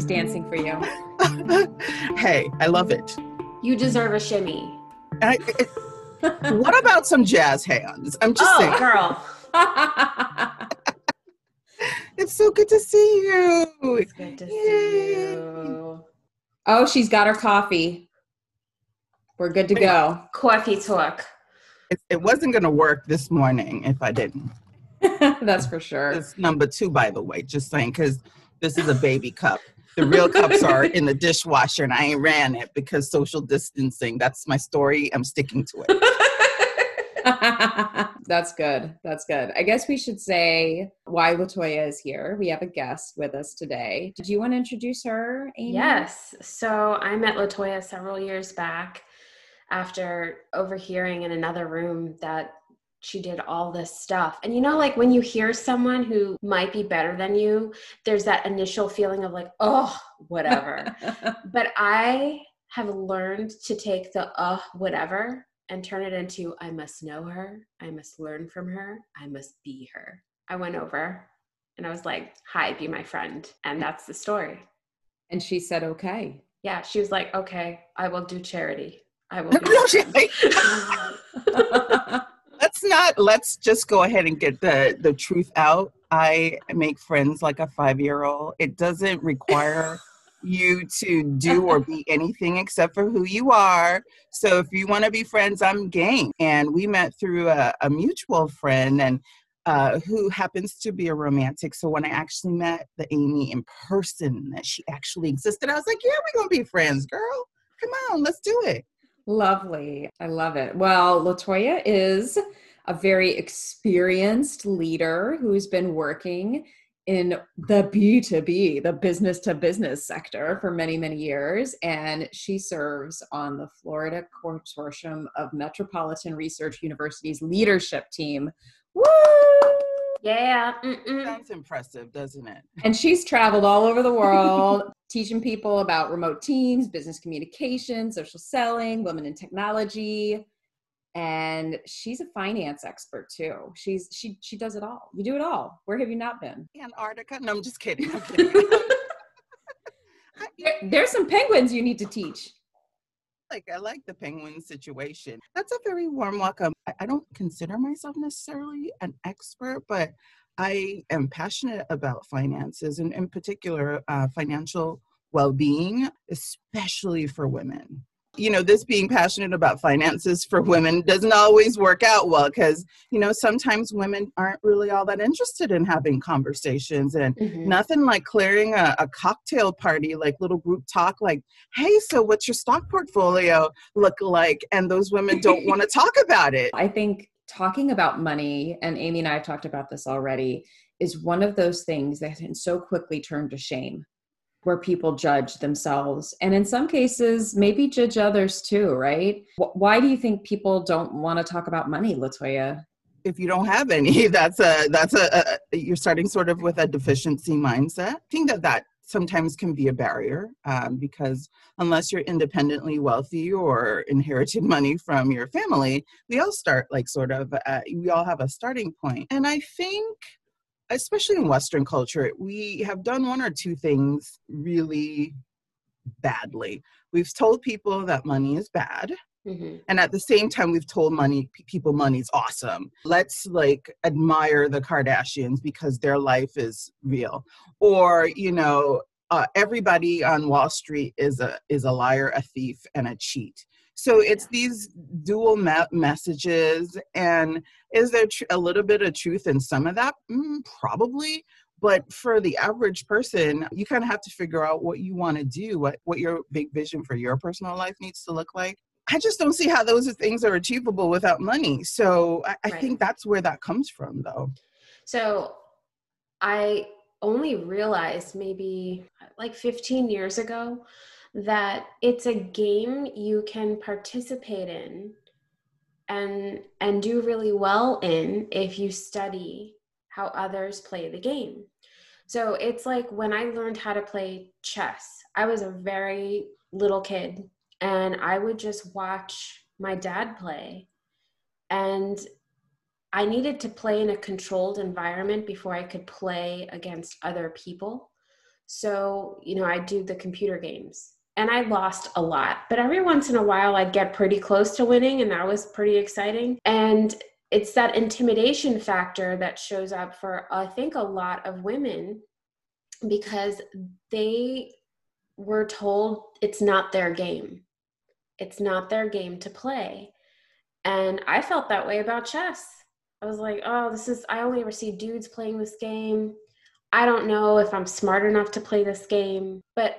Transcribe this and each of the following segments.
She's dancing for you. hey, I love it. You deserve a shimmy. I, it, what about some jazz hands? I'm just oh, saying. girl. it's so good to see you. It's good to see you. Oh, she's got her coffee. We're good to go. Coffee talk. It, it wasn't going to work this morning if I didn't. That's for sure. It's number two, by the way, just saying, because this is a baby cup. The real cups are in the dishwasher, and I ain't ran it because social distancing. That's my story. I'm sticking to it. That's good. That's good. I guess we should say why Latoya is here. We have a guest with us today. Did you want to introduce her, Amy? Yes. So I met Latoya several years back after overhearing in another room that she did all this stuff. And you know, like when you hear someone who might be better than you, there's that initial feeling of like, oh, whatever. but I have learned to take the uh, whatever and turn it into I must know her, I must learn from her, I must be her. I went over and I was like, hi, be my friend. And that's the story. and she said, okay. Yeah, she was like, okay, I will do charity. I will. Do let's not let's just go ahead and get the the truth out. I make friends like a five year old it doesn't require you to do or be anything except for who you are. So if you want to be friends i'm game. And we met through a, a mutual friend and uh, who happens to be a romantic. So when i actually met the amy in person that she actually existed i was like yeah we're gonna be friends girl. Come on let's do it. Lovely. I love it. Well, Latoya is a very experienced leader who's been working in the B2B, the business to business sector for many, many years. And she serves on the Florida Consortium of Metropolitan Research University's leadership team. Woo! yeah. Mm-mm. sounds impressive doesn't it And she's traveled all over the world teaching people about remote teams, business communication, social selling, women in technology. And she's a finance expert too. She's she she does it all. You do it all. Where have you not been? Antarctica? No, I'm just kidding. I'm kidding. There- there's some penguins you need to teach. like I like the penguin situation. That's a very warm welcome. I, I don't consider myself necessarily an expert, but I am passionate about finances and in particular uh, financial well-being, especially for women. You know, this being passionate about finances for women doesn't always work out well because, you know, sometimes women aren't really all that interested in having conversations and Mhm. nothing like clearing a, a cocktail party like little group talk like hey so what's your stock portfolio look like? And those women don't want to talk about it. I think talking about money, and Amy and I have talked about this already, is one of those things that can so quickly turn to shame, where people judge themselves and in some cases maybe judge others too, right? Why do you think people don't want to talk about money, Latoya? if you don't have any that's a that's a, a you're starting sort of with a deficiency mindset i think that that sometimes can be a barrier um, because unless you're independently wealthy or inherited money from your family we all start like sort of uh, we all have a starting point and i think especially in western culture we have done one or two things really badly. We've told people that money is bad Mhm. and at the same time we've told money people money's awesome. Let's like admire the kardashians because their life is real. Or you know uh, everybody on wall street is a is a liar a thief and a cheat so it's these dual me- messages and is there tr- a little bit of truth in some of that mm, probably but for the average person you kind of have to figure out what you want to do what what your big vision for your personal life needs to look like I just don't see how those things are achievable without money. So I, I Right. think that's where that comes from, though. So I only realized maybe like 15 years ago that it's a game you can participate in and and do really well in if you study how others play the game. So it's like when I learned how to play chess, I was a very little kid and I would just watch my dad play and I needed to play in a controlled environment before I could play against other people. So, you know, I do the computer games and I lost a lot, but every once in a while I'd get pretty close to winning and that was pretty exciting. And it's that intimidation factor that shows up for, I think, a lot of women because they were told it's not their game. It's not their game to play. And I felt that way about chess. I was like, oh, this is, I only ever see dudes playing this game. I don't know if I'm smart enough to play this game. But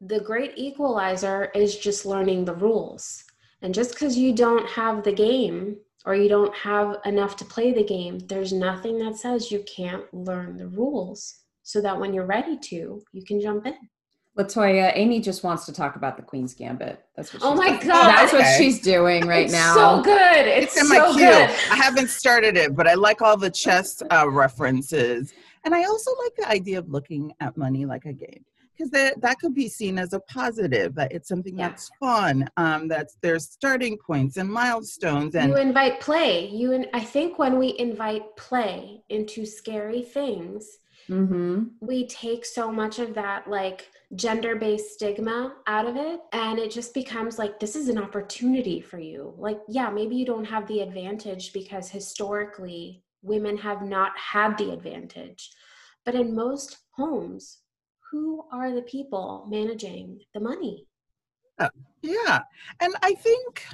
the great equalizer is just learning the rules. And just because you don't have the game or you don't have enough to play the game, there's nothing that says you can't learn the rules so that when you're ready to, you can jump in. Latoya, Amy just wants to talk about the Queen's Gambit. That's what. oh my doing. god, that's okay. what she's doing right it's now. So good. It's, It's in so my queue. good. I haven't started it, but I like all the chess uh, references, and I also like the idea of looking at money like a game because that that could be seen as a positive. That it's something Yeah. that's fun. Um, that's there's starting points and milestones, and you invite play. You and I think when we invite play into scary things, Mm-hmm. we take so much of that like gender-based stigma out of it and it just becomes like this is an opportunity for you like yeah maybe you don't have the advantage because historically women have not had the advantage but in most homes who are the people managing the money Yeah, and I think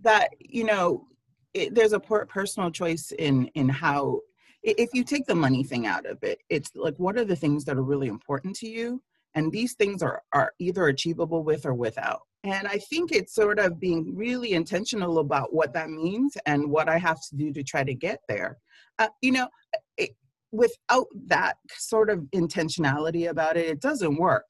that you know it, there's a personal choice in in how if you take the money thing out of it, it's like what are the things that are really important to you, and these things are are either achievable with or without. And I think it's sort of being really intentional about what that means and what I have to do to try to get there. Uh, you know, without that sort of intentionality about it, it doesn't work.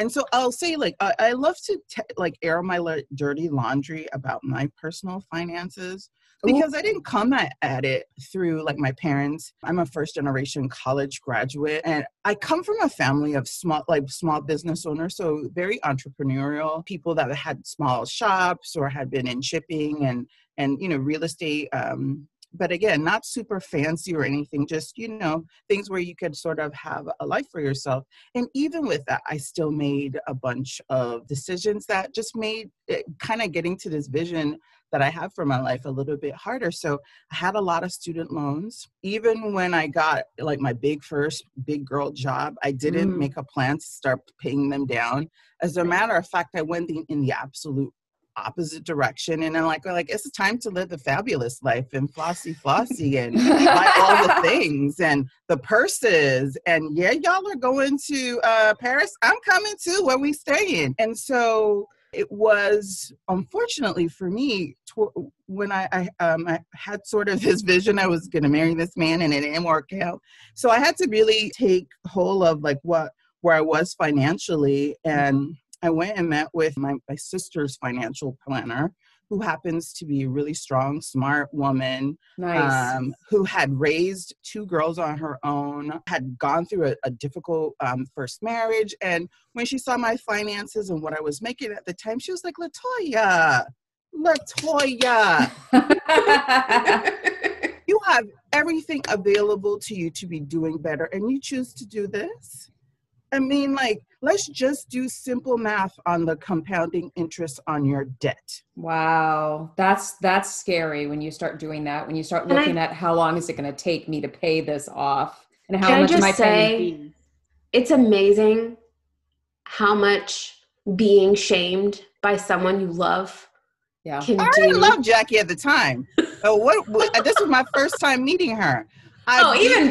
And so i'll say like i, I love to t- like air my la- dirty laundry about my personal finances because i didn't come at, at it through like my parents. I'm a first generation college graduate and i come from a family of small like small business owners so very entrepreneurial. People that had small shops or had been in shipping and and you know real estate um but again not super fancy or anything just you know things where you could sort of have a life for yourself. And even with that i still made a bunch of decisions that just made it kind of getting to this vision that i have for my life a little bit harder. So i had a lot of student loans. Even when i got like my big first big girl job i didn't Mm. make a plan to start paying them down. As a matter of fact i went in the absolute opposite direction and i'm like like it's time to live the fabulous life and flossy flossy and buy all the things and the purses and yeah y'all are going to uh paris i'm coming too where we staying and so it was unfortunately for me tw- when I, I um I had sort of this vision I was going to marry this man and it didn't work out. So I had to really take hold of like what where I was financially and I went and met with my, my sister's financial planner who happens to be a really strong, smart woman Nice. um, who had raised two girls on her own, had gone through a, a difficult um, first marriage. And when she saw my finances and what I was making at the time, she was like, Latoya, Latoya, you have everything available to you to be doing better, and you choose to do this. I mean, like, let's just do simple math on the compounding interest on your debt. wow, that's that's scary when you start doing that. When you start Can I- looking at how long is it going to take me to pay this off, and how Can I much am I paying? say- in it's amazing how much being shamed by someone you love Yeah. can I didn't do. love Jackie at the time. Uh, what, what, this was my first time meeting her. I oh, do even believe-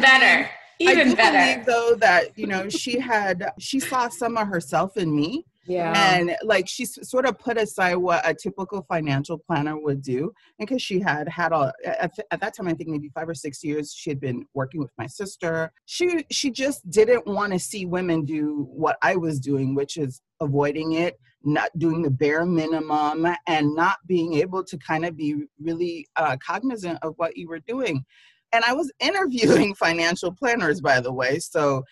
better. I do better. believe though that you know she had she saw some of herself in me, Yeah. and like she sort of put aside what a typical financial planner would do, and because she had had a at, at that time I think maybe five or six years she had been working with my sister. She she just didn't want to see women do what I was doing, which is avoiding it not doing the bare minimum and not being able to kind of be really uh, cognizant of what you were doing. And I was interviewing financial planners, by the way. So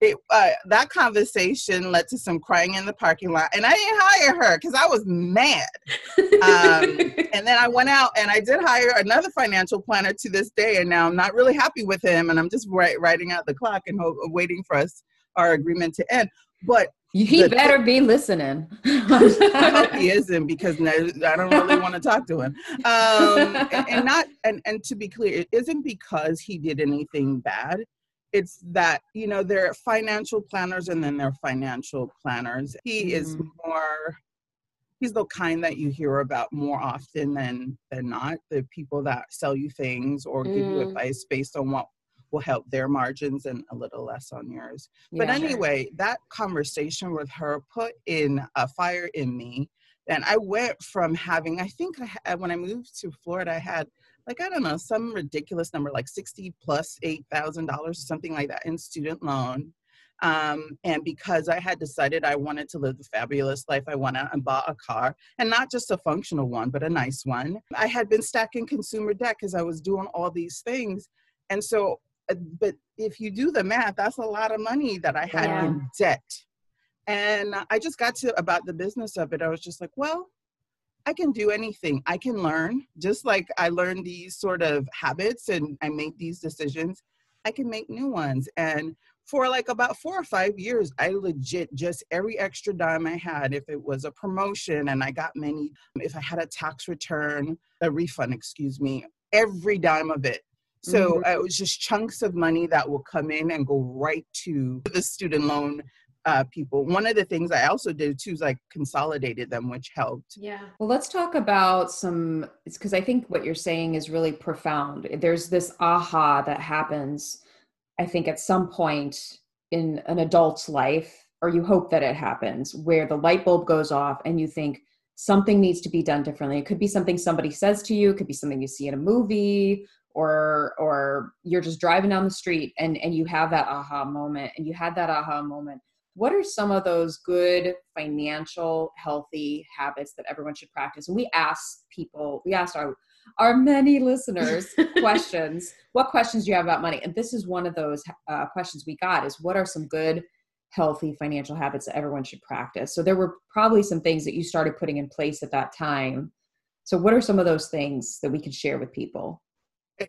it, uh, that conversation led to some crying in the parking lot. And I didn't hire her because I was mad. Um, and then I went out and I did hire another financial planner to this day. And now I'm not really happy with him. And I'm just write, writing out the clock and hope, waiting for us our agreement to end. But he better be listening. I hope he isn't because I don't really want to talk to him. Um, and, and not and and to be clear, it isn't because he did anything bad. It's that you know they're financial planners and then they're financial planners. He mm-hmm. is more. He's the kind that you hear about more often than than not. The people that sell you things or give mm. you advice based on what will help their margins and a little less on yours. But anyway, sure. that conversation with her put in a fire in me. And I went from having, I think I had, when I moved to Florida, I had like, I don't know, some ridiculous number, like 60 plus $8,000 or something like that in student loan. Um, and because I had decided I wanted to live the fabulous life, I went out and bought a car, and not just a functional one, but a nice one. I had been stacking consumer debt because I was doing all these things. And so Uh, but if you do the math, that's a lot of money that I had yeah. in debt. And I just got to about the business of it. I was just like, well, I can do anything. I can learn, just like I learned these sort of habits and I make these decisions. I can make new ones. And for like about four or five years, I legit just every extra dime I had, if it was a promotion and I got many, if I had a tax return, a refund, excuse me, every dime of it so mm-hmm. uh, it was just chunks of money that will come in and go right to the student loan uh, people. One of the things I also did too is like consolidated them, which helped. Yeah. Well, let's talk about some, it's because I think what you're saying is really profound. There's this aha that happens, I think, at some point in an adult's life, or you hope that it happens, where the light bulb goes off and you think, something needs to be done differently. It could be something somebody says to you, it could be something you see in a movie or or you're just driving down the street and and you have that aha moment and you had that aha moment what are some of those good financial healthy habits that everyone should practice? And we asked people we asked our our many listeners questions. What questions do you have about money? And this is one of those uh, questions we got is what are some good healthy financial habits that everyone should practice? So there were probably some things that you started putting in place at that time. So what are some of those things that we could share with people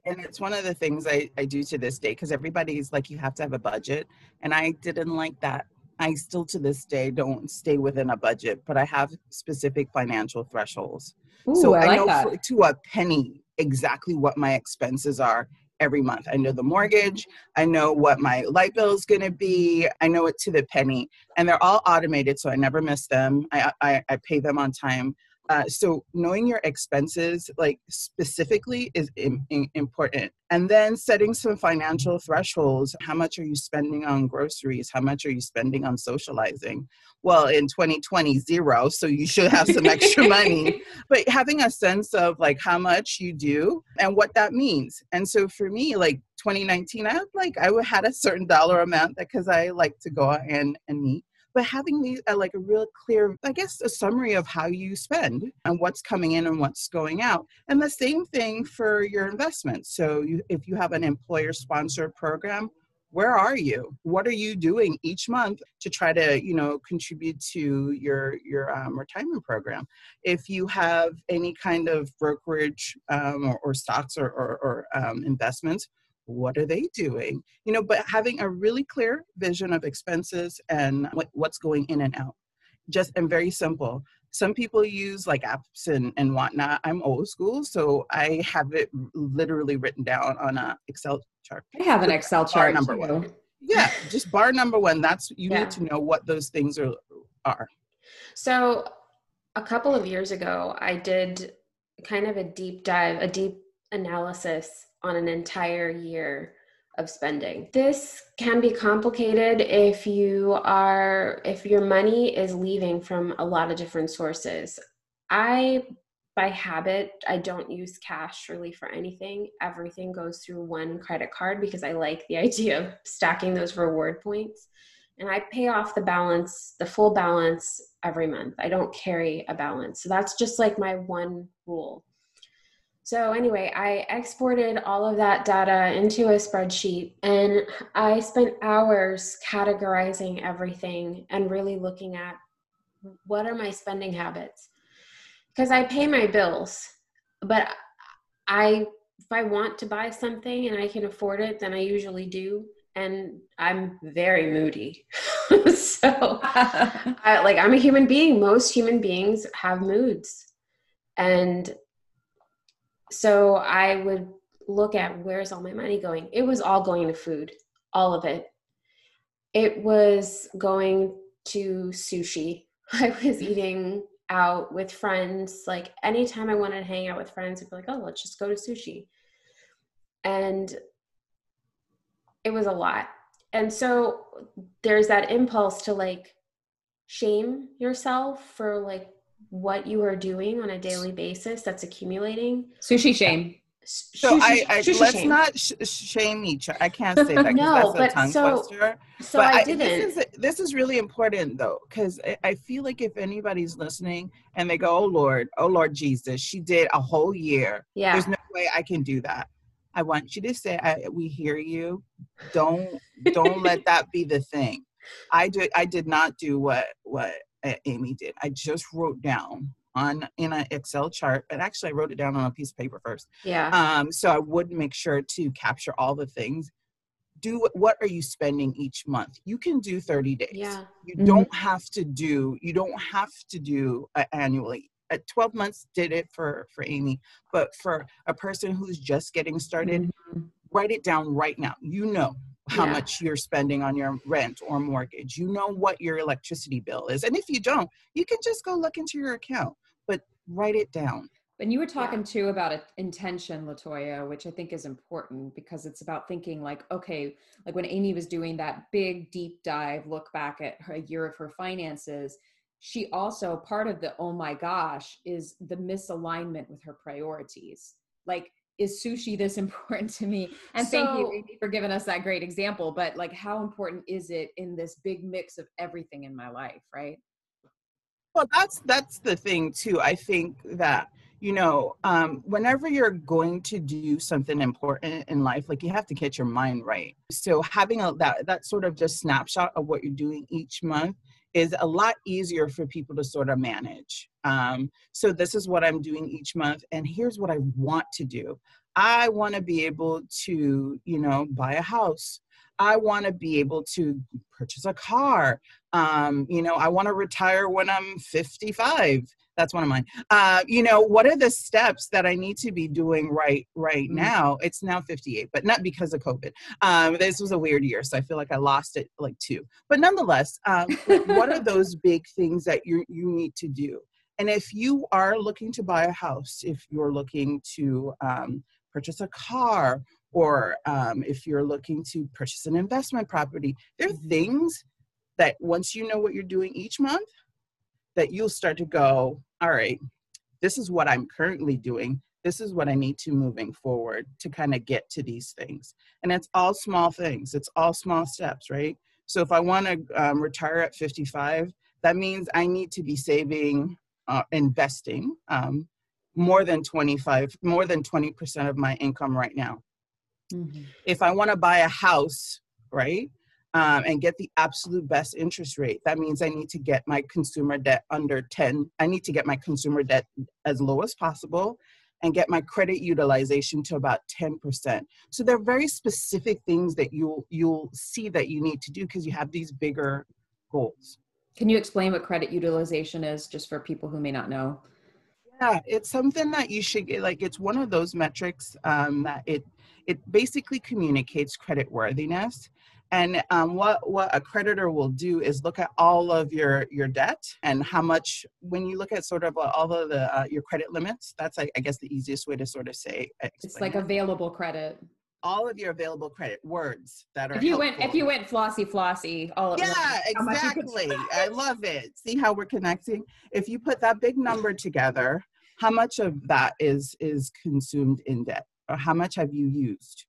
and it's one of the things I, I do to this day because everybody's like you have to have a budget and i didn't like that. I still to this day don't stay within a budget but i have specific financial thresholds. Ooh, so i, I like know for, to a penny exactly what my expenses are every month. I know the mortgage i know what my light bill is going to be i know it to the penny and they're all automated so i never miss them. I, I, I pay them on time uh, so knowing your expenses like specifically is in, in, important. And then setting some financial thresholds. How much are you spending on groceries? How much are you spending on socializing? Well in 2020 zero so you should have some extra money. But having a sense of like how much you do and what that means. And so for me like 2019 i like i had a certain dollar amount because i like to go out and, and meet but having these uh, like a real clear i guess a summary of how you spend and what's coming in and what's going out and the same thing for your investments. So you, if you have an employer sponsored program where are you? What are you doing each month to try to you know contribute to your your um, retirement program? If you have any kind of brokerage um, or, or, stocks or, or, or um, investments what are they doing? You know but having a really clear vision of expenses and what, what's going in and out. Just and very simple. Some people use like apps and, and whatnot. I'm old school so i have it literally written down on a excel chart. I have an excel chart number too. one. Yeah just bar number one. That's you yeah. need to know what those things are are. So a couple of years ago i did kind of a deep dive a deep analysis on an entire year of spending. This can be complicated if you are if your money is leaving from a lot of different sources. I by habit, I don't use cash really for anything. Everything goes through one credit card because I like the idea of stacking those reward points. And I pay off the balance, the full balance every month. I don't carry a balance. So that's just like my one rule. So, anyway, I exported all of that data into a spreadsheet and I spent hours categorizing everything and really looking at what are my spending habits. Because I pay my bills, but I if I want to buy something and I can afford it, then I usually do. and I'm very moody. so, I, like, I'm a human being. Most human beings have moods. And so I would look at where's all my money going? It was all going to food, all of it. It was going to sushi. I was eating out with friends. Like anytime I wanted to hang out with friends, I'd be like, oh, let's just go to sushi. And it was a lot. And so there's that impulse to like shame yourself for like what you are doing on a daily basis that's accumulating. Sushi shame. So I, I let's shame. not sh- shame each other. I can't say that because no, that's a tongue so, twister. So but I, I didn't. This is, this is really important though, because I, I feel like if anybody's listening and they go, "Oh Lord, oh Lord Jesus, she did a whole year. Yeah, there's no way I can do that." I want you to say, I, "We hear you." Don't don't let that be the thing. I did I did not do what what Amy did. I just wrote down on in an Excel chart, but actually I wrote it down on a piece of paper first. Yeah. Um, so I would make sure to capture all the things. Do what are you spending each month? You can do 30 days. Yeah. You mm-hmm. don't have to do, you don't have to do uh, annually. At 12 months did it for for Amy, but for a person who's just getting started, mm-hmm. write it down right now. You know how yeah. much you're spending on your rent or mortgage. You know what your electricity bill is. And if you don't, you can just go look into your account but write it down. And you were talking yeah. too about intention, Latoya, which I think is important because it's about thinking like, okay, like when Amy was doing that big deep dive look back at her year of her finances, she also part of the oh my gosh is the misalignment with her priorities. Like, is sushi this important to me? And so, thank you Amy, for giving us that great example. But like, how important is it in this big mix of everything in my life, right? Well, that's that's the thing too. I think that you know, um, whenever you're going to do something important in life, like you have to get your mind right. So having a, that that sort of just snapshot of what you're doing each month is a lot easier for people to sort of manage. Um, so this is what I'm doing each month, and here's what I want to do. I want to be able to, you know, buy a house. I want to be able to purchase a car. Um, you know, I want to retire when I'm 55. That's one of mine. Uh, you know, what are the steps that I need to be doing right right mm-hmm. now? It's now 58, but not because of COVID. Um, this was a weird year, so I feel like I lost it like two. But nonetheless, um, what are those big things that you you need to do? And if you are looking to buy a house, if you're looking to um, purchase a car, or um, if you're looking to purchase an investment property, there are things that once you know what you're doing each month, that you'll start to go, all right, this is what I'm currently doing. This is what I need to moving forward to kind of get to these things. And it's all small things, it's all small steps, right? So if I want to um, retire at 55, that means I need to be saving, uh, investing um, more than 25, more than 20% of my income right now. Mm-hmm. If I want to buy a house, right, um, and get the absolute best interest rate, that means I need to get my consumer debt under 10. I need to get my consumer debt as low as possible and get my credit utilization to about 10%. So there are very specific things that you'll you'll see that you need to do because you have these bigger goals. Can you explain what credit utilization is just for people who may not know? Yeah, it's something that you should get like it's one of those metrics um, that it it basically communicates credit worthiness. And um, what what a creditor will do is look at all of your your debt and how much. When you look at sort of all of the uh, your credit limits, that's I, I, guess the easiest way to sort of say. It's like it. available credit. All of your available credit words that are. If you helpful. went, if you went flossy flossy, all of yeah, exactly. I love it. See how we're connecting. If you put that big number together, how much of that is is consumed in debt? or how much have you used?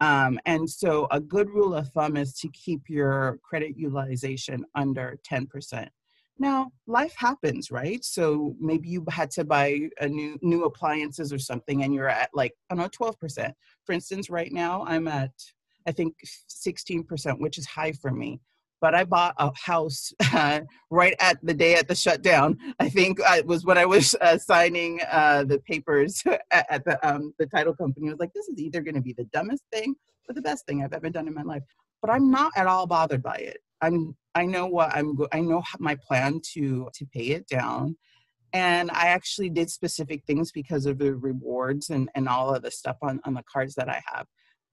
Um, and so a good rule of thumb is to keep your credit utilization under 10%. Now, life happens, right? So maybe you had to buy a new new appliances or something and you're at like, I don't know, 12%. For instance, right now I'm at I think 16%, which is high for me but I bought a house uh, right at the day at the shutdown. I think uh, it was when I was uh, signing uh, the papers at, at the um, the title company. I was like, this is either going to be the dumbest thing or the best thing I've ever done in my life. but I'm not at all bothered by it. I'm I know what I'm I know my plan to to pay it down. And I actually did specific things because of the rewards and, and all of the stuff on, on the cards that I have.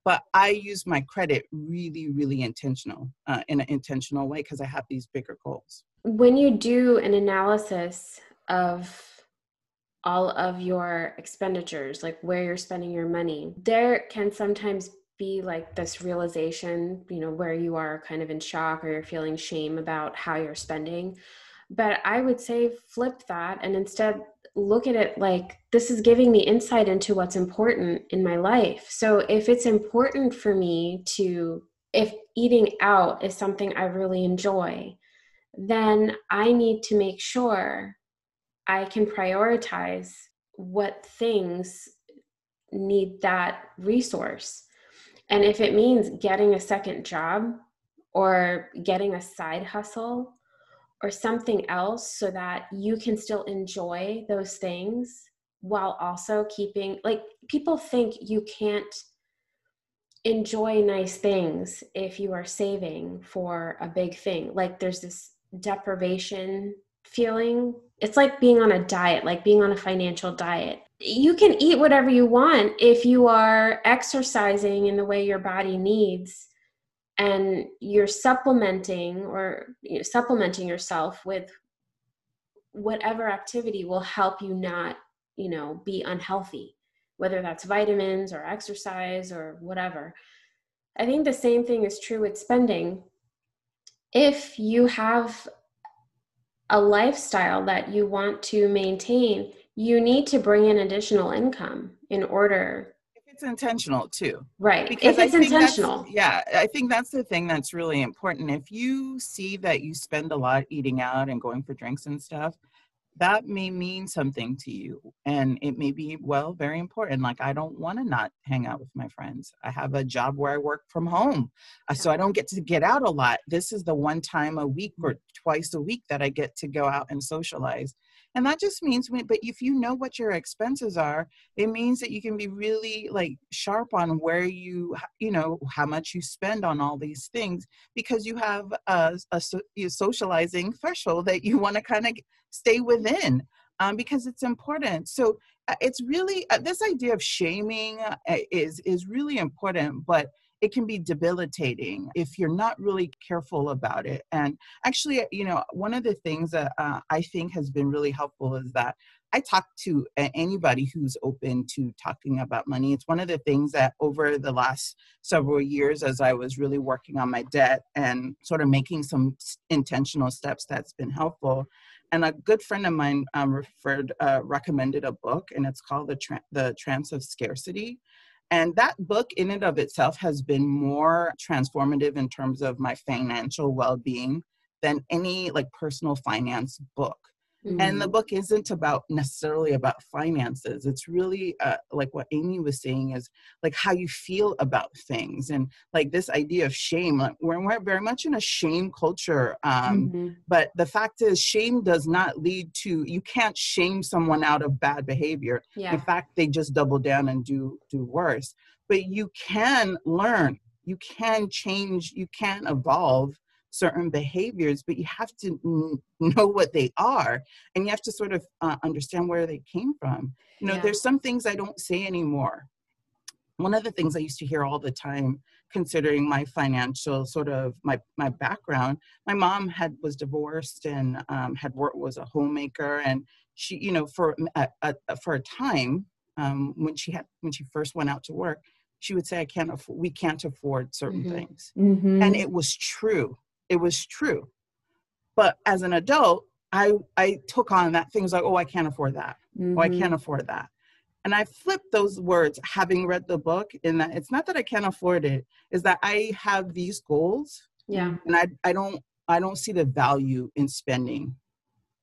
But I use my credit really, really intentional uh, in an intentional way because I have these bigger goals. When you do an analysis of all of your expenditures, like where you're spending your money, there can sometimes be like this realization, you know, where you are kind of in shock or you're feeling shame about how you're spending. But I would say flip that and instead look at it like this is giving me insight into what's important in my life. So if it's important for me to, if eating out is something I really enjoy, then I need to make sure I can prioritize what things need that resource. And if it means getting a second job or getting a side hustle or something else so that you can still enjoy those things while also keeping, like, people think you can't enjoy nice things if you are saving for a big thing. Like, there's this deprivation feeling. It's like being on a diet, like being on a financial diet you can eat whatever you want if you are exercising in the way your body needs and you're supplementing or you know, supplementing yourself with whatever activity will help you not you know be unhealthy whether that's vitamins or exercise or whatever. I think the same thing is true with spending. If you have a lifestyle that you want to maintain you need to bring in additional income in order it's intentional too. Right because if it's intentional. Yeah i think that's the thing that's really important. If you see that you spend a lot eating out and going for drinks and stuff that may mean something to you and it may be well very important. Like i don't want to not hang out with my friends. I have a job where i work from home uh, so i don't get to get out a lot. This is the one time a week or twice a week that i get to go out and socialize and that just means but if you know what your expenses are it means that you can be really like sharp on where you you know how much you spend on all these things because you have a, a, a socializing threshold that you want to kind of stay within um, because it's important. So uh, it's really uh, this idea of shaming uh, is is really important but it can be debilitating if you're not really careful about it. And actually, you know, one of the things that uh, I think has been really helpful is that I talk to anybody who's open to talking about money. It's one of the things that over the last several years, as I was really working on my debt and sort of making some intentional steps, that's been helpful. And a good friend of mine um, referred, uh, recommended a book, and it's called the Tra- the Trance of Scarcity. And that book, in and of itself, has been more transformative in terms of my financial well being than any like personal finance book. Mm-hmm. And the mm. book isn't about necessarily about finances. It's really uh, like what Amy was saying is like how you feel about things and like this idea of shame. Like we're, we're very much in a shame culture. Um, mm-hmm. But the fact is, shame does not lead to, you can't shame someone out of bad behavior. Yeah. In fact, they just double down and do, do worse. But you can learn, you can change, you can evolve certain behaviors, but you have to know what they are and you have to sort of uh, understand where they came from. You know, yeah. there's some things I don't say anymore. One of the things I used to hear all the time, considering my financial sort of my my background, my mom had was divorced and um, had worked was a homemaker, and she, you know, for a, a, for a time um, when she had when she first went out to work, she would say, "I can't afford. We can't afford certain mm-hmm. things," mm-hmm. and it was true it was true. But as an adult, I I took on that things like, oh, I can't afford that. Mm-hmm. Oh, I can't mm-hmm. afford that. And I flipped those words, having read the book, in that it's not that I can't afford it, is that I have these goals. Yeah. And I I don't I don't see the value in spending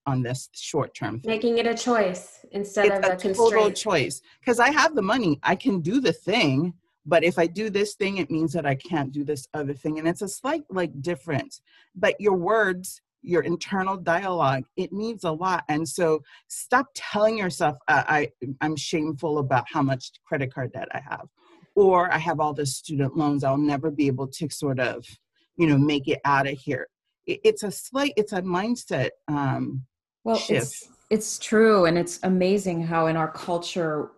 on this short term Making it a choice instead it's of a, a. Total choice. Because I have the money. I can do the thing but if i do this thing it means that i can't do this other thing. And it's a slight like difference but your words your internal dialogue it means a lot. And so stop telling yourself uh, i i'm shameful about how much credit card debt i have or i have all the student loans i'll never be able to sort of you know make it out of here. It, it's a slight it's a mindset um well shift. it's it's true and it's amazing how in our culture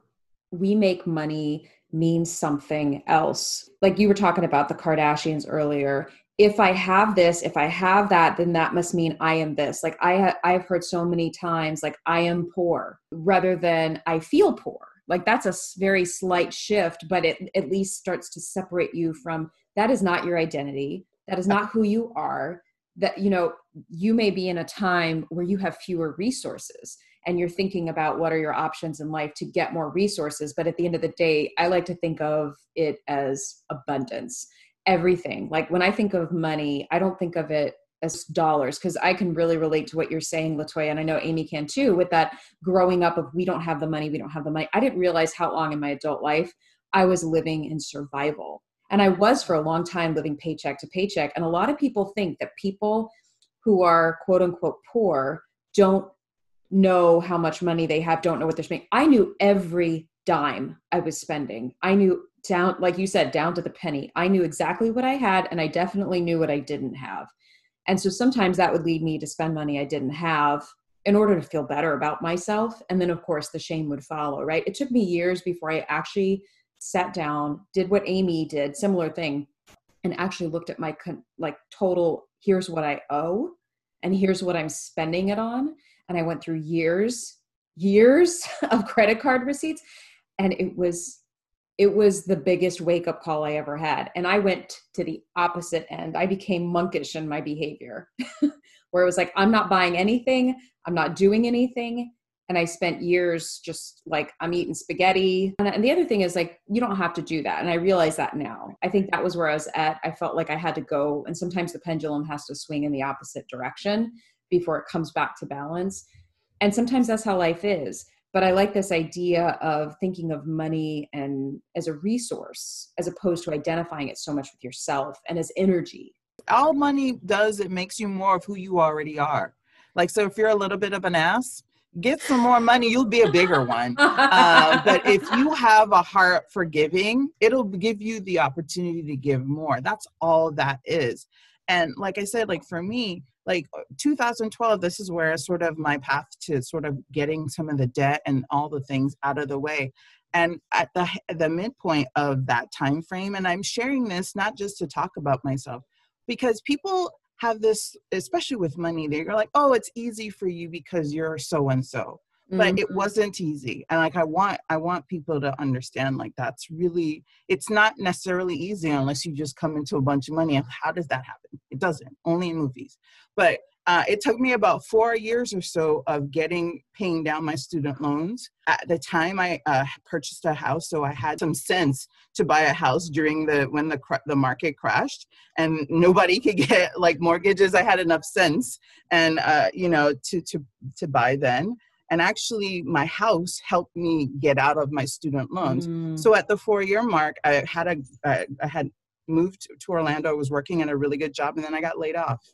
we make money mean something else like you were talking about the kardashians earlier if I have this, if I have that, then that must mean I am this. Like I ha- I've heard so many times like I am poor rather than I feel poor. Like that's a very slight shift, but it at least starts to separate you from that is not your identity. That is not who you are. That you know, you may be in a time where you have fewer resources and you're thinking about what are your options in life to get more resources, but at the end of the day, I like to think of it as abundance everything. Like when I think of money, I don't think of it as dollars because I can really relate to what you're saying, Latoya, and I know Amy can too, with that growing up of we don't have the money, we don't have the money. I didn't realize how long in my adult life I was living in survival. And I was for a long time living paycheck to paycheck. And a lot of people think that people who are quote unquote poor don't know how much money they have, don't know what they're spending. I knew every dime I was spending. I knew down like you said down to the penny. I knew exactly what i had and i definitely knew what i didn't have. And so sometimes that would lead me to spend money i didn't have in order to feel better about myself. And then of course the shame would follow right? It took me years before i actually sat down did what amy did similar thing and actually looked at my con- like total here's what i owe and here's what i'm spending it on and i went through years years of credit card receipts and it was it was the biggest wake up call I ever had. And I went to the opposite end. I became monkish in my behavior, where it was like, I'm not buying anything, I'm not doing anything. And I spent years just like, I'm eating spaghetti. And the other thing is, like, you don't have to do that. And I realize that now. I think that was where I was at. I felt like I had to go. And sometimes the pendulum has to swing in the opposite direction before it comes back to balance. And sometimes that's how life is. But i like this idea of thinking of money and as a resource as opposed to identifying it so much with yourself and as energy. All money does it makes you more of who you already are. Like so if you're a little bit of an ass get some more money you'll be a bigger one. Uh, but if you have a heart for giving it'll give you the opportunity to give more. That's all that is. And like i said like for me like uh, 2012 this is where sort of my path to sort of getting some of the debt and all the things out of the way. And at the the midpoint of that time frame and i'm sharing this not just to talk about myself because people have this especially with money they're like oh it's easy for you because you're so and so. But mm-hmm. it wasn't easy and like i want i want people to understand like that's really it's not necessarily easy unless you just come into a bunch of money how does that happen doesn't only in movies. But uh, it took me about four years or so of getting paying down my student loans. At the time i uh, purchased a house so i had some sense to buy a house during the when the the market crashed and nobody could get like mortgages. I had enough sense and uh, you know to to to buy then. And actually my house helped me get out of my student loans. Mm. so at the four year mark i had a I, I had moved to orlando i was working in a really good job and then i got laid off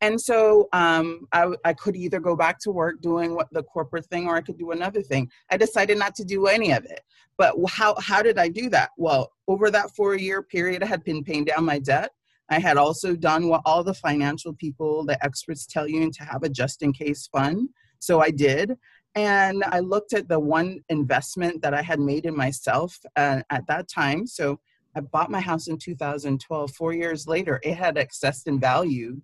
and so um, I, I, could either go back to work doing what the corporate thing or i could do another thing i decided not to do any of it but how, how did i do that well over that four year period i had been paying down my debt I had also done what all the financial people, the experts tell you to have a just in case fund. So I did. And I looked at the one investment that I had made in myself uh, at that time. So I bought my house in 2012. Four years later, it had accessed in value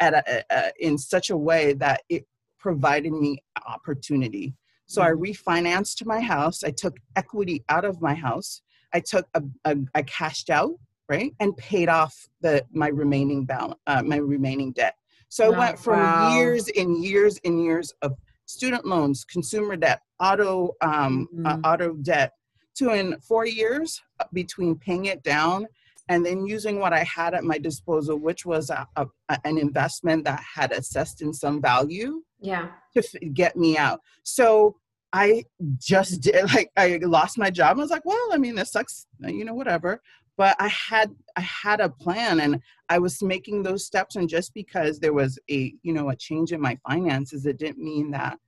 at a, a, in such a way that it provided me opportunity. So I mm-hmm. refinanced my house. I took equity out of my house. I took a, a I cashed out right and paid off the my remaining balance, uh, my remaining debt. So I went from wow. years and years and years of student loans, consumer debt, auto um, uh, mm-hmm. uh, auto debt, to in four years uh, between paying it down and then using what I had at my disposal, which was a, a, an investment that had assessed in some value. Yeah. To f- get me out. So I just did like I lost my job. I was like, well, I mean, this sucks, you know, whatever. but i had i had a plan and i was making those steps and just because there was a you know a change in my finances it didn't mean that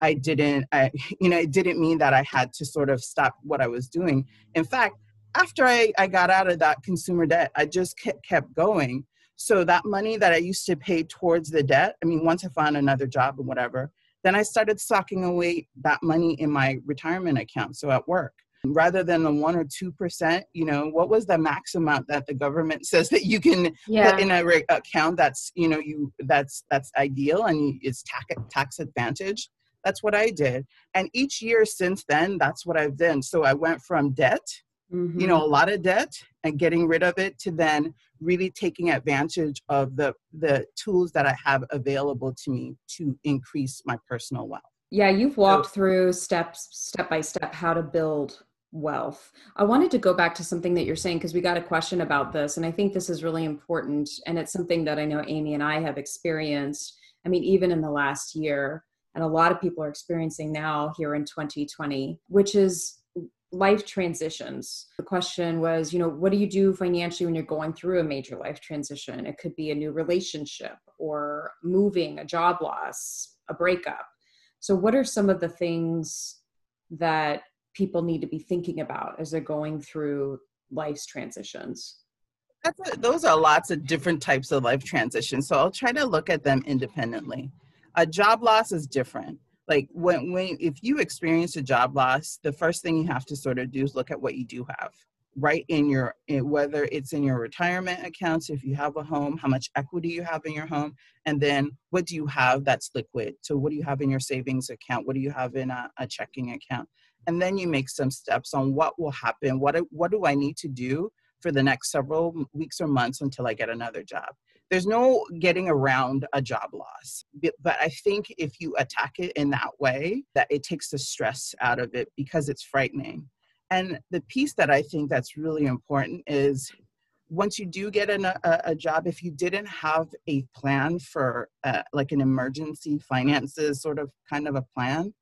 i didn't i you know it didn't mean that i had to sort of stop what i was doing. In fact after i, I got out of that consumer debt i just kept, kept going. So that money that i used to pay towards the debt i mean once i found another job and whatever then i started socking away that money in my retirement account so at work. Rather than the one or two percent you know what was the max amount that the government says that you can yeah. put in a re- account that's you know you that's that's ideal and it's tax tax advantage that's what i did and each year since then that's what i've done so i went from debt mm-hmm. you know a lot of debt and getting rid of it to then really taking advantage of the the tools that i have available to me to increase my personal wealth yeah you've walked so, through steps step by step how to build wealth. I wanted to go back to something that you're saying because we got a question about this, and I think this is really important. And it's something that I know Amy and I have experienced. I mean, even in the last year, and a lot of people are experiencing now here in 2020, which is life transitions. The question was, you know, what do you do financially when you're going through a major life transition? It could be a new relationship or moving, a job loss, a breakup. So, what are some of the things that people need to be thinking about as they're going through life's transitions? A, those are lots of different types of life transitions. So I'll try to look at them independently. A job loss is different. Like when, when if you experience a job loss, the first thing you have to sort of do is look at what you do have right in your whether it's in your retirement accounts if you have a home how much equity you have in your home and then what do you have that's liquid? So what do you have in your savings account? What do you have in a, a checking account? And then you make some steps on what will happen. What what do i need to do for the next several weeks or months until i get another job there's no getting around a job loss but i think if you attack it in that way that it takes the stress out of it because it's frightening and the piece that i think that's really important is once you do get an, a, a, job if you didn't have a plan for uh, like an emergency finances sort of kind of a plan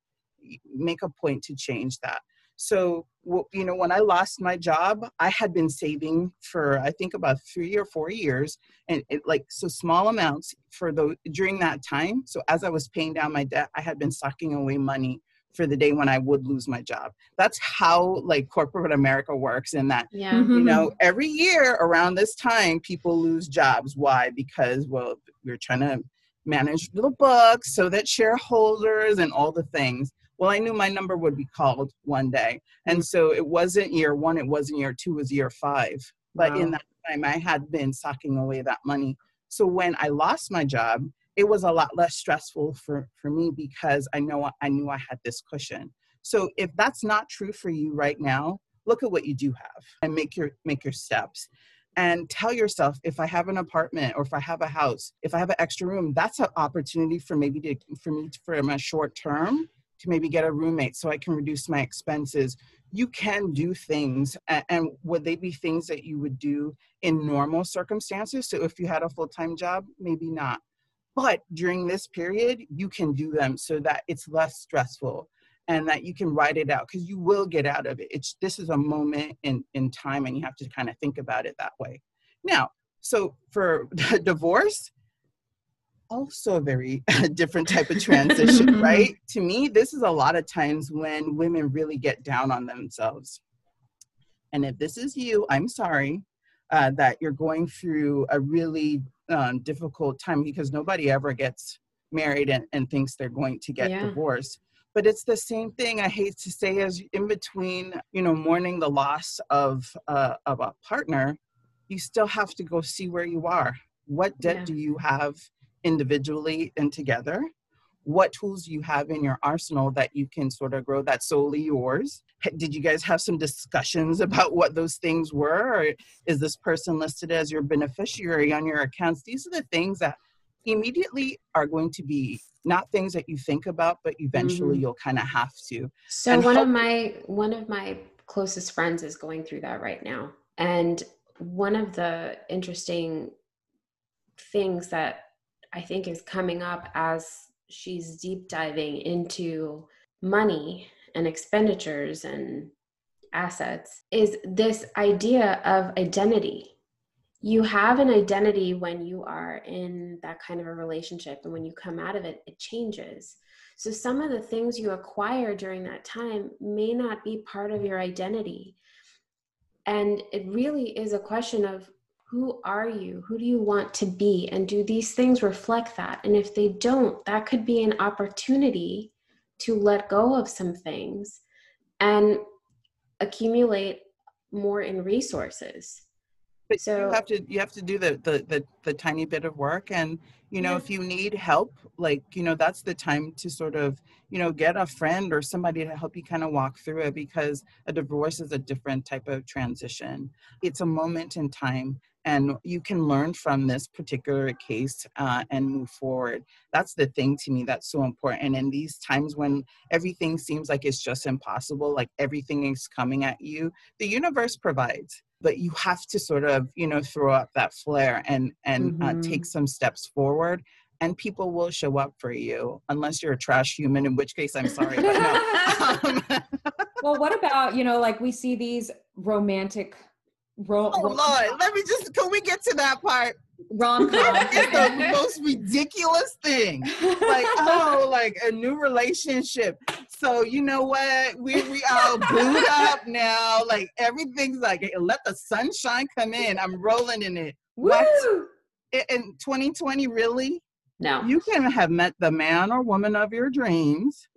make a point to change that. So, you know, when I lost my job, I had been saving for I think about three or four years, and it, like so small amounts for the during that time. So as I was paying down my debt, I had been stocking away money for the day when I would lose my job. That's how like corporate America works in that yeah. Mm-hmm. you know, every year around this time people lose jobs. Why? Because well, we're trying to manage the books so that shareholders and all the things well i knew my number would be called one day. And so it wasn't year one it wasn't year two it was year five. But wow. in that time i had been socking away that money. So when i lost my job it was a lot less stressful for for me because i know i knew i had this cushion. So if that's not true for you right now look at what you do have and make your make your steps. And tell yourself if i have an apartment or if i have a house if i have an extra room that's an opportunity for maybe to for me to, for my short term to maybe get a roommate so I can reduce my expenses. You can do things, and would they be things that you would do in normal circumstances? So if you had a full time job, maybe not. But during this period, you can do them so that it's less stressful and that you can write it out because you will get out of it. It's this is a moment in, in time and you have to kind of think about it that way. Now, so for divorce, also a very different type of transition, right? To me, this is a lot of times when women really get down on themselves. And if this is you, I'm sorry uh, that you're going through a really um, difficult time because nobody ever gets married and, and thinks they're going to get yeah. divorced. But it's the same thing, I hate to say, as in between, you know, mourning the loss of, uh, of a partner, you still have to go see where you are. What debt yeah. do you have individually and together what tools you have in your arsenal that you can sort of grow that's solely yours? Did you guys have some discussions about what those things were or is this person listed as your beneficiary on your accounts? These are the things that immediately are going to be not things that you think about but eventually mm-hmm. you'll kind of have to. So and one of my one of my closest friends is going through that right now. And one of the interesting things that I think is coming up as she's deep diving into money and expenditures and assets is this idea of identity. You have an identity when you are in that kind of a relationship and when you come out of it it changes. So some of the things you acquire during that time may not be part of your identity. And it really is a question of who are you? Who do you want to be? And do these things reflect that? And if they don't that could be an opportunity to let go of some things and accumulate more in resources. But so you have to you have to do the the the, the tiny bit of work. And you know yeah. if you need help like you know that's the time to sort of you know get a friend or somebody to help you kind of walk through it because a divorce is a different type of transition. It's a moment in time and you can learn from this particular case uh, and move forward that's the thing to me that's so important and in these times when everything seems like it's just impossible like everything is coming at you the universe provides but you have to sort of you know throw up that flare and and mm-hmm. uh, take some steps forward and people will show up for you unless you're a trash human in which case i'm sorry but no. um, well what about you know like we see these romantic ro- oh lord let me just can we get to that part rom com is the most ridiculous thing. Like, oh, like a new relationship. So you know what? We we all booed up now. Like everything's like let the sunshine come in. I'm rolling in it. Woo! What? In 2020, really? No. You can have met the man or woman of your dreams,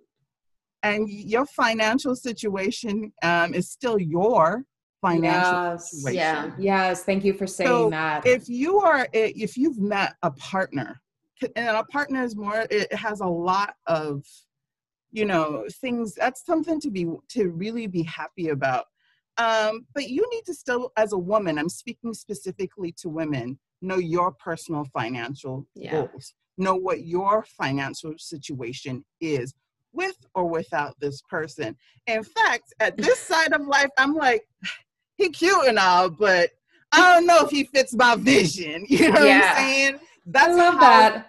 and your financial situation um, is still your financial yes, situation. Yeah. Yes. Thank you for saying so that. If you are, if you've met a partner, and a partner is more, it has a lot of, you know, things. That's something to be to really be happy about. Um, but you need to still, as a woman, I'm speaking specifically to women, know your personal financial yeah. goals. Know what your financial situation is with or without this person. In fact, at this side of life, I'm like, he cute and all, but I don't know if he fits my vision. You know yeah. what I'm saying? That's I love how, that.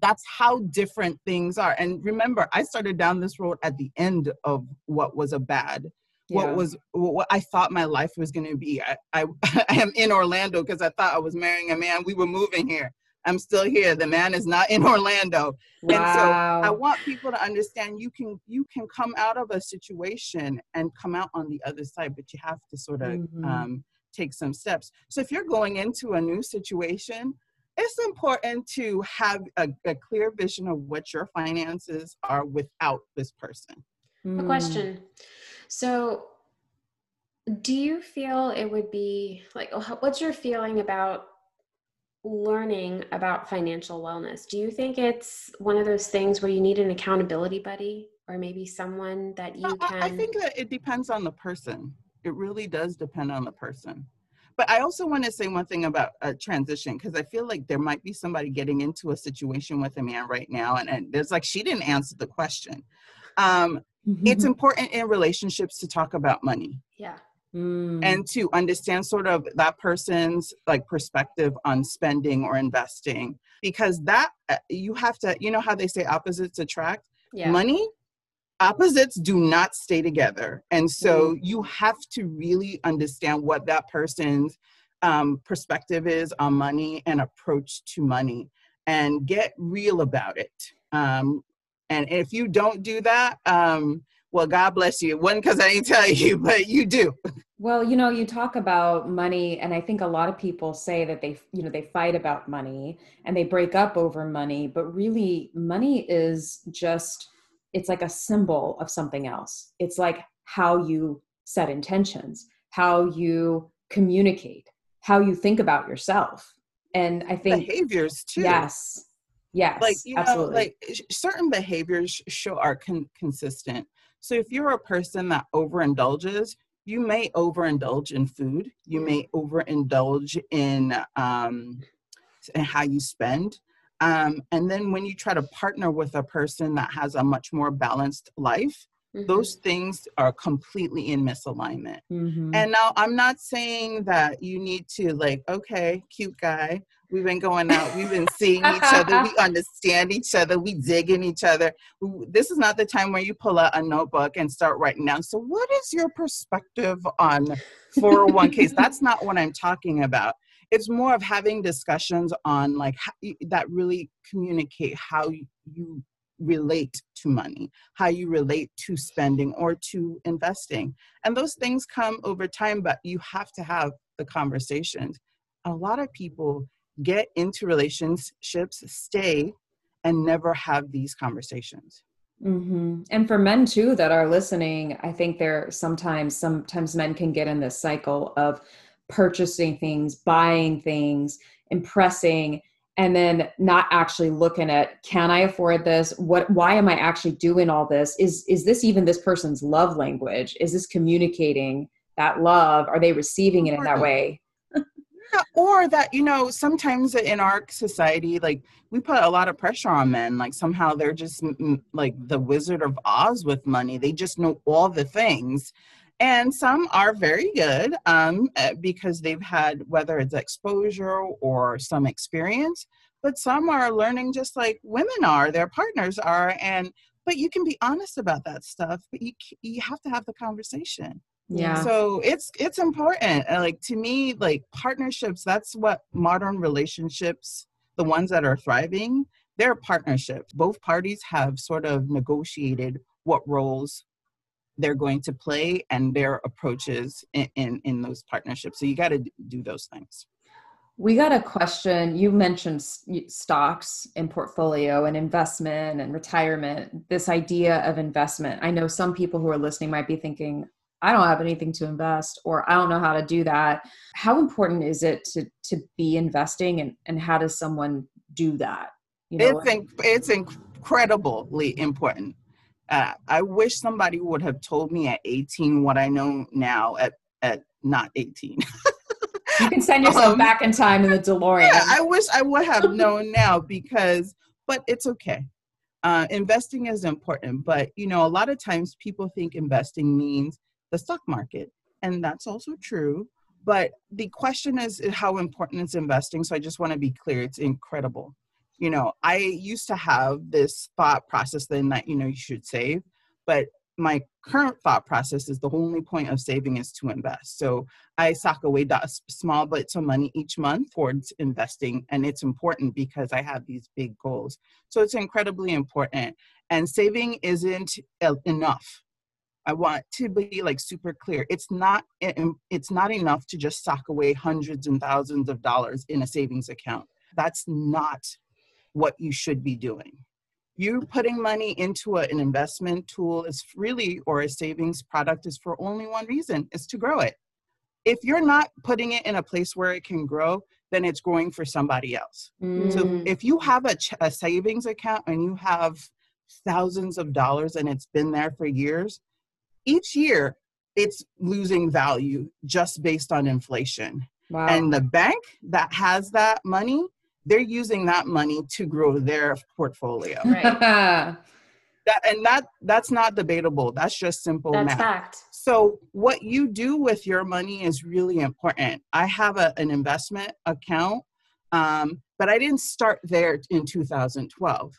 That's how different things are. And remember, I started down this road at the end of what was a bad, yeah. what was what I thought my life was going to be. I, I, I am in Orlando because I thought I was marrying a man. We were moving here. I'm still here. The man is not in Orlando. Wow. And so I want people to understand you can you can come out of a situation and come out on the other side, but you have to sort of mm-hmm. um, take some steps. So if you're going into a new situation, it's important to have a, a clear vision of what your finances are without this person. A question. So do you feel it would be like what's your feeling about learning about financial wellness? Do you think it's one of those things where you need an accountability buddy or maybe someone that you can? I think that it depends on the person. It really does depend on the person. But I also want to say one thing about a transition because I feel like there might be somebody getting into a situation with a man right now, and, and there's like she didn't answer the question. Um, mm-hmm. It's important in relationships to talk about money. Yeah mm. and to understand sort of that person's like perspective on spending or investing because that uh, you have to you know how they say opposites attract yeah. money opposites do not stay together and so mm. you have to really understand what that person's um, perspective is on money and approach to money and get real about it um, and if you don't do that um, well, God bless you. One, because I didn't tell you, but you do. Well, you know, you talk about money, and I think a lot of people say that they, you know, they fight about money and they break up over money, but really, money is just, it's like a symbol of something else. It's like how you set intentions, how you communicate, how you think about yourself. And I think behaviors too. Yes. Yes. Like, you absolutely. know, like certain behaviors show are con- consistent so if you're a person that overindulges, you may overindulge in food. You may overindulge in um, in how you spend. Um, and then when you try to partner with a person that has a much more balanced life, mm-hmm. those things are completely in misalignment. Mm-hmm. And now I'm not saying that you need to like, okay, cute guy, We've been going out. We've been seeing each other. We understand each other. We dig in each other. This is not the time where you pull out a notebook and start writing down. So, what is your perspective on 401ks? That's not what I'm talking about. It's more of having discussions on like how, that really communicate how you relate to money, how you relate to spending or to investing. And those things come over time, but you have to have the conversations. A lot of people get into relationships, stay, and never have these conversations. Mm-hmm. And for men too that are listening, I think there sometimes sometimes men can get in this cycle of purchasing things, buying things, impressing, and then not actually looking at can I afford this? What why am I actually doing all this? Is is this even this person's love language? Is this communicating that love? Are they receiving it in that way? Or that you know sometimes in our society like we put a lot of pressure on men like somehow they're just like the wizard of oz with money. They just know all the things. And some are very good um, eh, because they've had whether it's exposure or some experience but some are learning just like women are. Their partners are and but you can be honest about that stuff but you you have to have the conversation yeah so it's it's important like to me like partnerships that's what modern relationships the ones that are thriving they're partnerships both parties have sort of negotiated what roles they're going to play and their approaches in, in, in those partnerships. So you got to do those things. We got a question. You mentioned stocks and portfolio and investment and retirement. This idea of investment. I know some people who are listening might be thinking, I don't have anything to invest or I don't know how to do that. How important is it to to be investing and, and how does someone do that? You know, it's, in, it's incredibly important uh, I wish somebody would have told me at 18 what I know now at, at not 18. you can send yourself um, back in time in the DeLorean. Yeah, I wish I would have known now because, but it's okay. Uh, investing is important, but you know, a lot of times people think investing means the stock market, and that's also true. But the question is uh, how important is investing. So I just want to be clear: it's incredible you know i used to have this thought process then that you know you should save but my current thought process is the only point of saving is to invest so i sock away that small bits of money each month towards investing and it's important because i have these big goals so it's incredibly important and saving isn't uh, enough I want to be like super clear. It's not it's not enough to just sock away hundreds and thousands of dollars in a savings account. That's not what you should be doing. You putting money into a, an investment tool is really, or a savings product is for only one reason, is to grow it. If you're not putting it in a place where it can grow, then it's growing for somebody else. Mm. So if you have a, a savings account and you have thousands of dollars and it's been there for years, each year it's losing value just based on inflation. Wow. And the bank that has that money they're using that money to grow their portfolio. Right. that, and that that's not debatable. That's just simple that's math. Fact. So what you do with your money is really important. I have a, an investment account, um, but I didn't start there in 2012.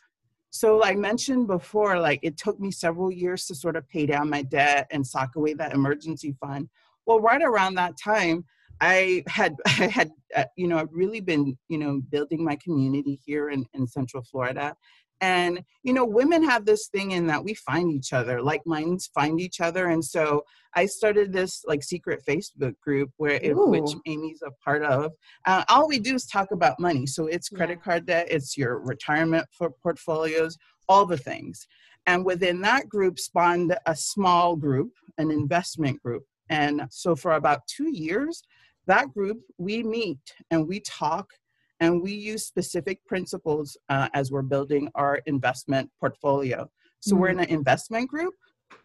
So I mentioned before, like it took me several years to sort of pay down my debt and sock away that emergency fund. Well, right around that time, I had I had uh, you know I've really been you know building my community here in, in Central Florida, and you know women have this thing in that we find each other, like minds find each other, and so I started this like secret Facebook group where it, which Amy's a part of. Uh, all we do is talk about money, so it's credit card debt, it's your retirement for portfolios, all the things. And within that group spawned a small group, an investment group. And so for about two years, that group, we meet and we talk and we use specific principles uh, as we're building our investment portfolio. So mm-hmm. we're in mm. an investment group,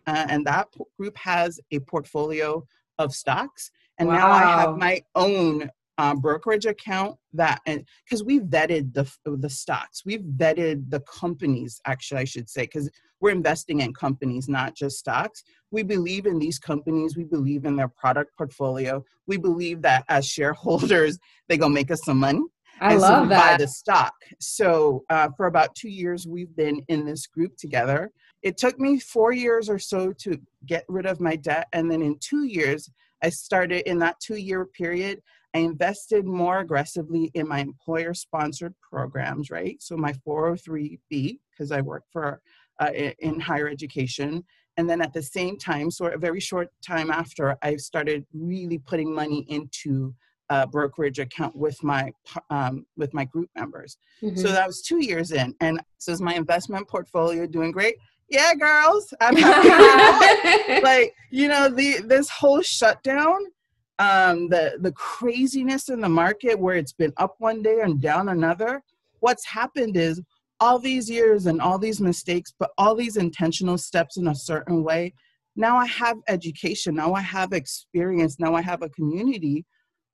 uh, and that group has a portfolio of stocks. And wow. now I have my own uh, brokerage account that and because we've vetted the the stocks we've vetted the companies actually i should say because we're investing in companies not just stocks we believe in these companies we believe in their product portfolio we believe that as shareholders they gonna make us some money I and love so we that. buy the stock. So uh, for about two years, we've been in this group together. It took me four years or so to get rid of my debt, and then in two years, I started in that two-year period. I invested more aggressively in my employer-sponsored programs, right? So my 403b, because I work for uh, in higher education, and then at the same time, so a very short time after, I started really putting money into a brokerage account with my um, with my group members. Mm-hmm. So that was two years in, and so is my investment portfolio doing great? Yeah, girls, I'm happy. like you know, the this whole shutdown, um, the the craziness in the market where it's been up one day and down another. What's happened is all these years and all these mistakes, but all these intentional steps in a certain way. Now I have education. Now I have experience. Now I have a community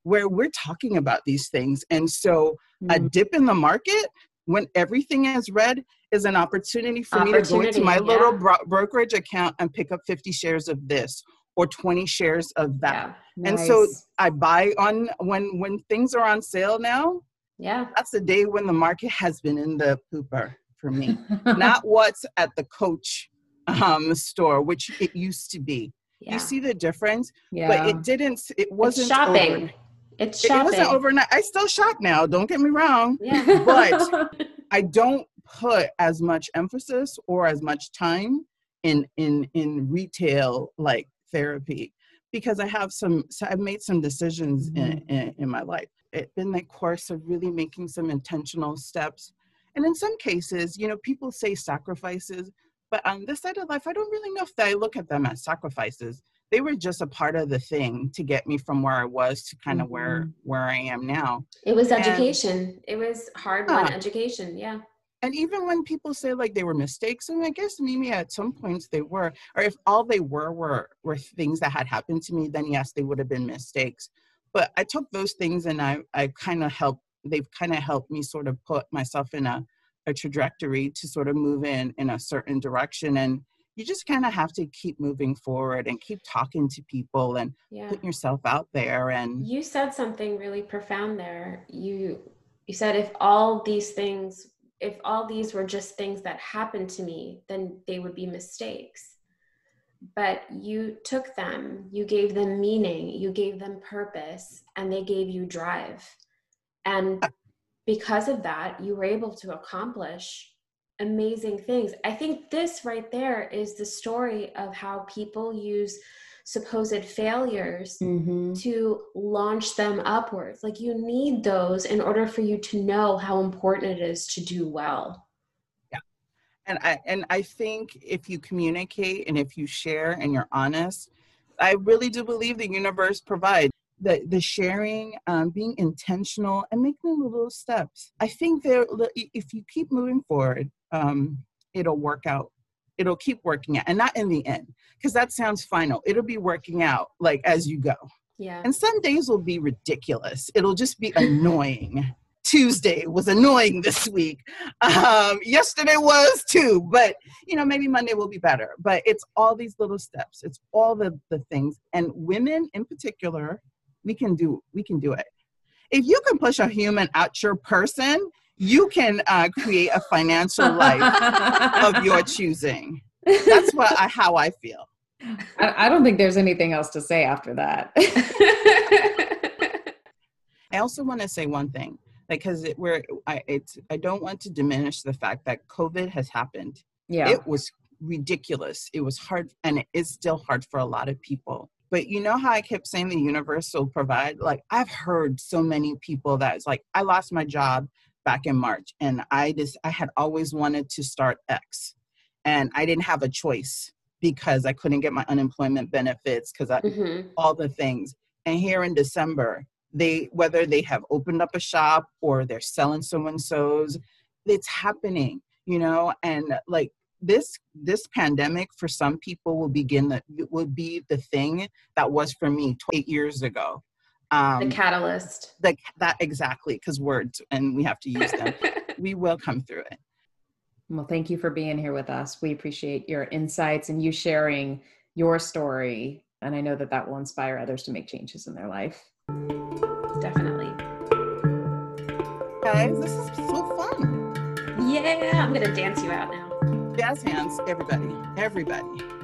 where we're talking about these things. And so mm. a dip in the market when everything is red is an opportunity for opportunity, me to go into my yeah. little bro- brokerage account and pick up 50 shares of this or 20 shares of that. Yeah. And so I buy on when when things are on sale now, yeah. That's the day when the market has been in the pooper for me. Not what's at the coach um, store, which it used to be. Yeah. You see the difference? Yeah. But it didn't, it wasn't it's shopping. Over, it's shopping. It wasn't overnight. I still shop now, don't get me wrong. Yeah. But I don't put as much emphasis or as much time in in in retail like therapy because I have some so I've made some decisions mm-hmm. in, in, in my life It's been the course of really making some intentional steps. And in some cases, you know, people say sacrifices, but on this side of life, I don't really know if I look at them as sacrifices. They were just a part of the thing to get me from where I was to kind of mm-hmm. where where I am now. It was education. And, it was hard won education. Yeah. And even when people say like they were mistakes, and I guess maybe at some points they were, or if all they were were were things that had happened to me, then yes, they would have been mistakes but I took those things and I, I kind of helped, they've kind of helped me sort of put myself in a, a trajectory to sort of move in in a certain direction. And you just kind of have to keep moving forward and keep talking to people and yeah. putting yourself out there. And you said something really profound there. You, you said if all these things if all these were just things that happened to me, then they would be mistakes but you took them, you gave them meaning, you gave them purpose, and they gave you drive. And uh because of that, you were able to accomplish amazing things. I think this right there is the story of how people use supposed failures mm-hmm. to launch them upwards. Like you need those in order for you to know how important it is to do well Yeah. and I and I think if you communicate and if you share and you're honest, I really do believe the universe provides the the sharing, um, being intentional, and making little steps. I think there, if you keep moving forward, um, it'll work out. It'll keep working out, and not in the end, because that sounds final. It'll be working out like as you go. Yeah. And some days will be ridiculous. It'll just be annoying. Tuesday was annoying this week. Um, yesterday was too, but you know, maybe Monday will be better. But it's all these little steps. It's all the the things. And women in particular, we can do we can do it. If you can push a human out your person, you can uh, create a financial life of your choosing. That's what I, how I feel. I, I don't think there's anything else to say after that. I also want to say one thing because it where I it's I don't want to diminish the fact that COVID has happened. Yeah. It was ridiculous. It was hard and it is still hard for a lot of people. But you know how I kept saying the universe will provide? Like I've heard so many people that's like, I lost my job back in March and I just I had always wanted to start X. And I didn't have a choice because I couldn't get my unemployment benefits because mm-hmm. all the things. And here in December, they whether they have opened up a shop or they're selling so and so's it's happening you know and like this this pandemic for some people will begin that will be the thing that was for me eight years ago um the catalyst the, that exactly because words and we have to use them we will come through it well thank you for being here with us we appreciate your insights and you sharing your story and i know that that will inspire others to make changes in their life definitely. guys. This is so fun. Yeah, I'm gonna dance you out now. Jazz hands, everybody. Everybody.